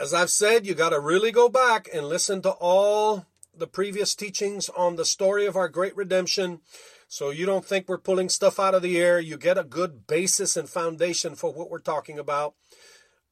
As I've said, you got to really go back and listen to all the previous teachings on the story of our great redemption so you don't think we're pulling stuff out of the air. You get a good basis and foundation for what we're talking about.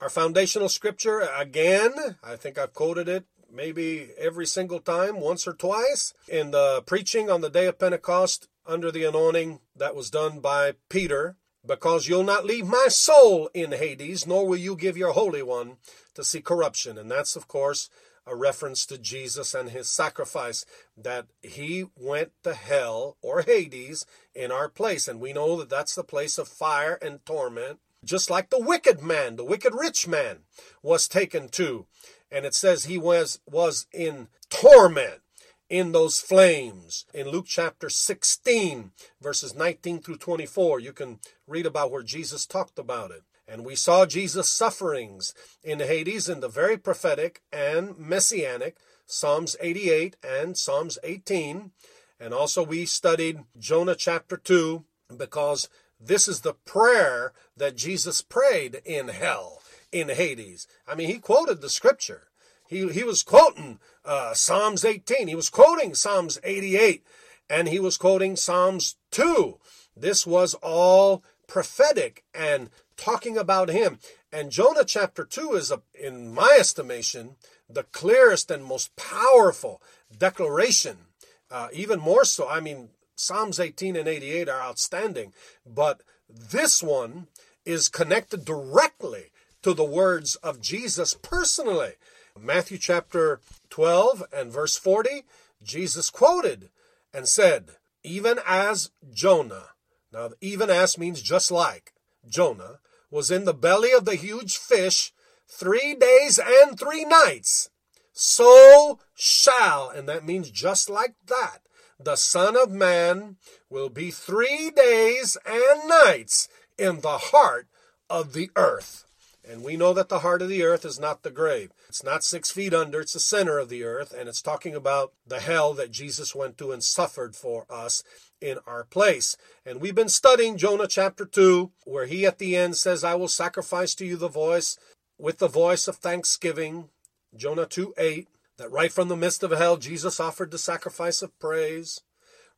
Our foundational scripture, again, I think I've quoted it maybe every single time, once or twice, in the preaching on the day of Pentecost under the anointing that was done by Peter. Because you'll not leave my soul in Hades, nor will you give your Holy One to see corruption. And that's, of course, a reference to Jesus and his sacrifice, that he went to hell or Hades in our place. And we know that that's the place of fire and torment, just like the wicked man, the wicked rich man was taken to. And it says he was, was in torment in those flames. In Luke chapter 16, verses 19 through 24, you can read about where Jesus talked about it. And we saw Jesus' sufferings in Hades in the very prophetic and messianic Psalms 88 and Psalms 18. And also we studied Jonah chapter 2 because this is the prayer that Jesus prayed in hell, in Hades. I mean, he quoted the scripture. He, he was quoting uh, Psalms 18. He was quoting Psalms 88. And he was quoting Psalms 2. This was all prophetic and talking about him. And Jonah chapter 2 is, a, in my estimation, the clearest and most powerful declaration. Uh, even more so, I mean, Psalms 18 and 88 are outstanding, but this one is connected directly to the words of Jesus personally. Matthew chapter 12 and verse 40, Jesus quoted and said, Even as Jonah, now even as means just like Jonah, was in the belly of the huge fish three days and three nights. So shall, and that means just like that, the Son of Man will be three days and nights in the heart of the earth. And we know that the heart of the earth is not the grave. It's not six feet under, it's the center of the earth. And it's talking about the hell that Jesus went to and suffered for us in our place. And we've been studying Jonah chapter 2, where he at the end says, I will sacrifice to you the voice with the voice of thanksgiving. Jonah 2 8, that right from the midst of hell, Jesus offered the sacrifice of praise.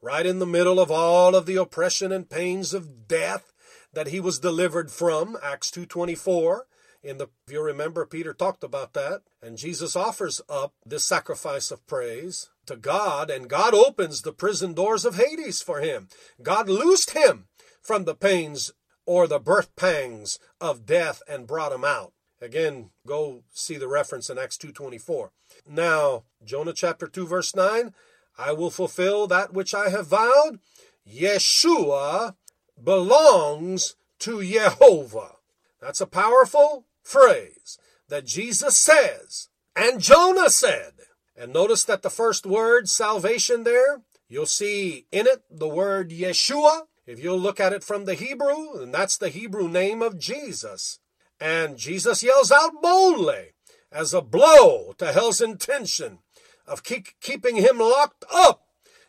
Right in the middle of all of the oppression and pains of death that he was delivered from, Acts 2.24. In the, if you remember, Peter talked about that. And Jesus offers up this sacrifice of praise to God, and God opens the prison doors of Hades for him. God loosed him from the pains or the birth pangs of death and brought him out. Again, go see the reference in Acts 2:24. Now, Jonah chapter 2 verse 9, I will fulfill that which I have vowed. Yeshua belongs to Jehovah. That's a powerful phrase that Jesus says and Jonah said. And notice that the first word, salvation, there, you'll see in it the word Yeshua. If you'll look at it from the Hebrew, and that's the Hebrew name of Jesus. And Jesus yells out boldly as a blow to hell's intention of keep, keeping him locked up.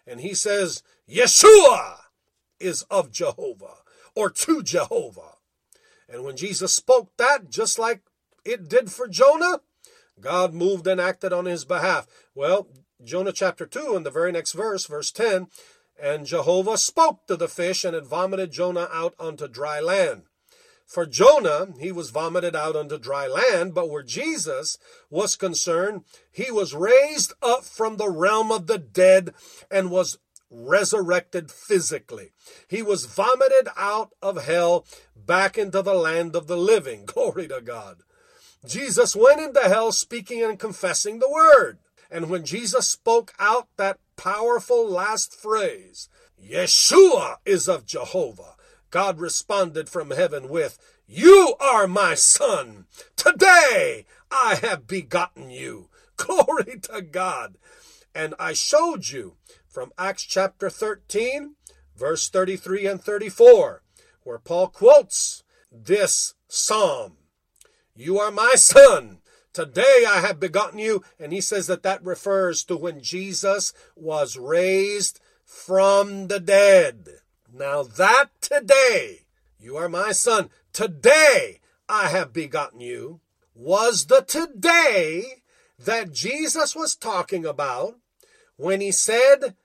And he says, Yeshua is of Jehovah or to Jehovah. And when Jesus spoke that, just like it did for Jonah, God moved and acted on his behalf. Well, Jonah chapter 2, in the very next verse, verse 10, and Jehovah spoke to the fish, and it vomited Jonah out onto dry land. For Jonah, he was vomited out onto dry land, but where Jesus was concerned, he was raised up from the realm of the dead and was resurrected physically. He was vomited out of hell back into the land of the living. Glory to God. Jesus went into hell speaking and confessing the word. And when Jesus spoke out that powerful last phrase, Yeshua is of Jehovah, God responded from heaven with, You are my son. Today I have begotten you. Glory to God. And I showed you from Acts chapter 13, verse 33 and 34, where Paul quotes this psalm you are my son. Today I have begotten you. And he says that that refers to when Jesus was raised from the dead. Now that today, you are my son. Today I have begotten you. was the today that Jesus was talking about when he said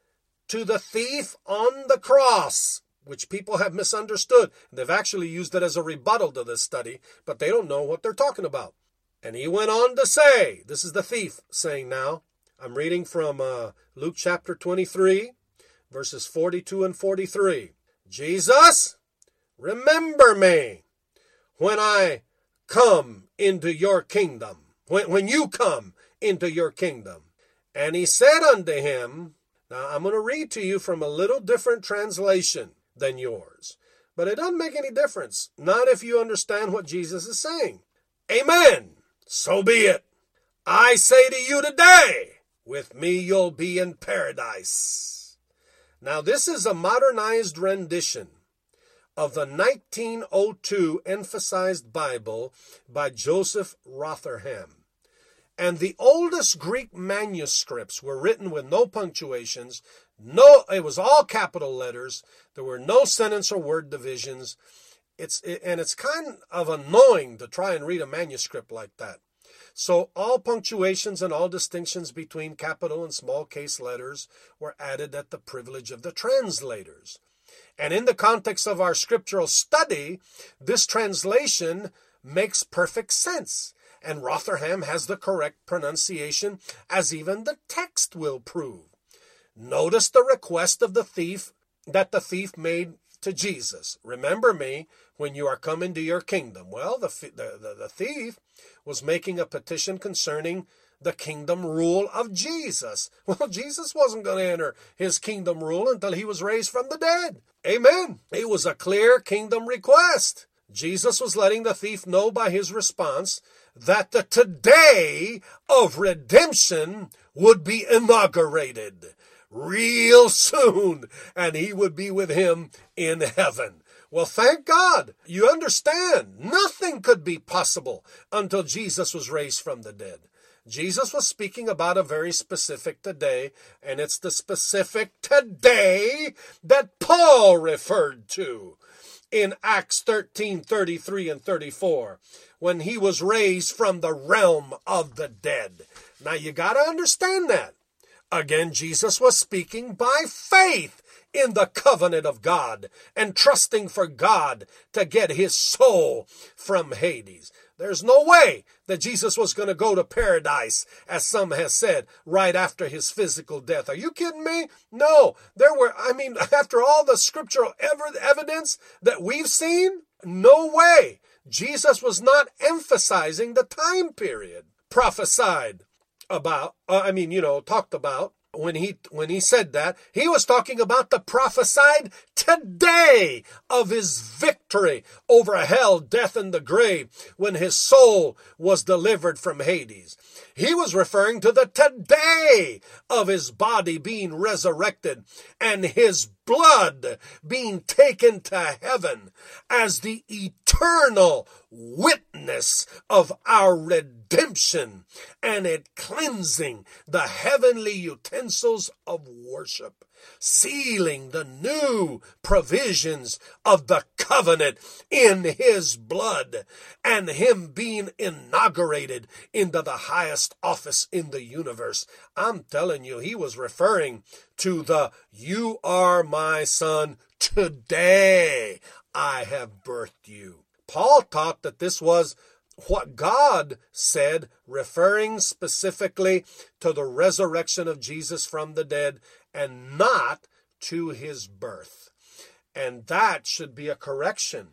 to the thief on the cross, which people have misunderstood. They've actually used it as a rebuttal to this study, but they don't know what they're talking about. And he went on to say, This is the thief saying now. I'm reading from uh, Luke chapter 23, verses 42 and 43. Jesus, remember me when I come into your kingdom, when, when you come into your kingdom. And he said unto him, Now I'm going to read to you from a little different translation than yours, but it doesn't make any difference, not if you understand what Jesus is saying. Amen. So be it. I say to you today, with me you'll be in paradise. Now, this is a modernized rendition of the 1902 emphasized Bible by Joseph Rotherham. And the oldest Greek manuscripts were written with no punctuations, no it was all capital letters, there were no sentence or word divisions. It's and it's kind of annoying to try and read a manuscript like that. So all punctuations and all distinctions between capital and small case letters were added at the privilege of the translators. And in the context of our scriptural study, this translation makes perfect sense. And Rotherham has the correct pronunciation, as even the text will prove. Notice the request of the thief that the thief made to Jesus. Remember me when you are coming to your kingdom. Well, the, the, the, the thief was making a petition concerning the kingdom rule of Jesus. Well, Jesus wasn't going to enter his kingdom rule until he was raised from the dead. Amen. It was a clear kingdom request. Jesus was letting the thief know by his response that the today of redemption would be inaugurated real soon, and he would be with him in heaven. Well, thank God. You understand, nothing could be possible until Jesus was raised from the dead. Jesus was speaking about a very specific today, and it's the specific today that Paul referred to in Acts 13 33 and 34 when he was raised from the realm of the dead. Now you got to understand that. Again, Jesus was speaking by faith in the covenant of God and trusting for God to get his soul from Hades. There's no way that Jesus was going to go to paradise, as some has said, right after his physical death. Are you kidding me? No. There were, I mean, after all the scriptural evidence that we've seen, no way. Jesus was not emphasizing the time period prophesied about, uh, I mean, you know, talked about when he when he said that he was talking about the prophesied today of his victory over hell death and the grave when his soul was delivered from hades. He was referring to the today of his body being resurrected and his blood being taken to heaven as the eternal witness of our redemption and it cleansing the heavenly utensils of worship sealing the new provisions of the covenant in his blood and him being inaugurated into the highest office in the universe. I'm telling you, he was referring to the you are my son today I have birthed you. Paul taught that this was what God said, referring specifically to the resurrection of Jesus from the dead and not to his birth. And that should be a correction.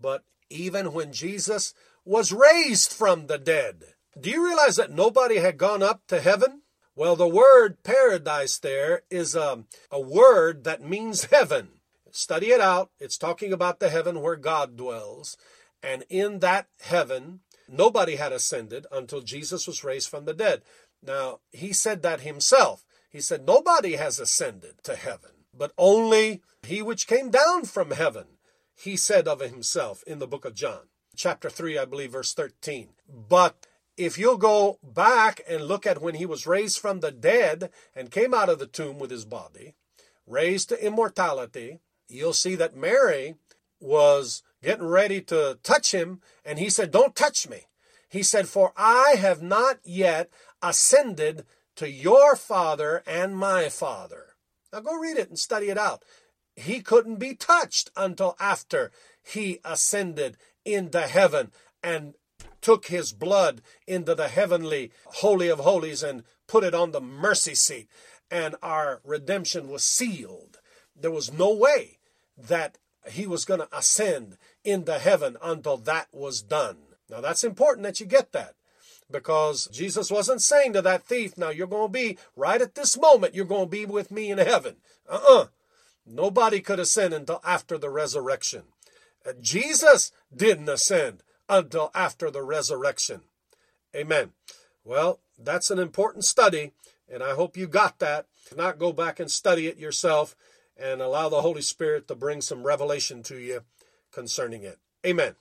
But even when Jesus was raised from the dead, do you realize that nobody had gone up to heaven? Well, the word paradise there is a, a word that means heaven. Study it out. It's talking about the heaven where God dwells. And in that heaven, nobody had ascended until Jesus was raised from the dead. Now, he said that himself. He said, Nobody has ascended to heaven, but only he which came down from heaven, he said of himself in the book of John, chapter 3, I believe, verse 13. But if you'll go back and look at when he was raised from the dead and came out of the tomb with his body, raised to immortality, you'll see that Mary was getting ready to touch him, and he said, Don't touch me. He said, For I have not yet ascended to your Father and my Father. Now go read it and study it out. He couldn't be touched until after he ascended into heaven and took his blood into the heavenly Holy of Holies and put it on the mercy seat, and our redemption was sealed. There was no way that he was going to ascend into heaven until that was done. Now, that's important that you get that because Jesus wasn't saying to that thief, Now you're going to be right at this moment, you're going to be with me in heaven. Uh uh-uh. uh Nobody could ascend until after the resurrection. Uh, Jesus didn't ascend until after the resurrection. Amen. Well, that's an important study, and I hope you got that. If not, go back and study it yourself and allow the Holy Spirit to bring some revelation to you concerning it. Amen.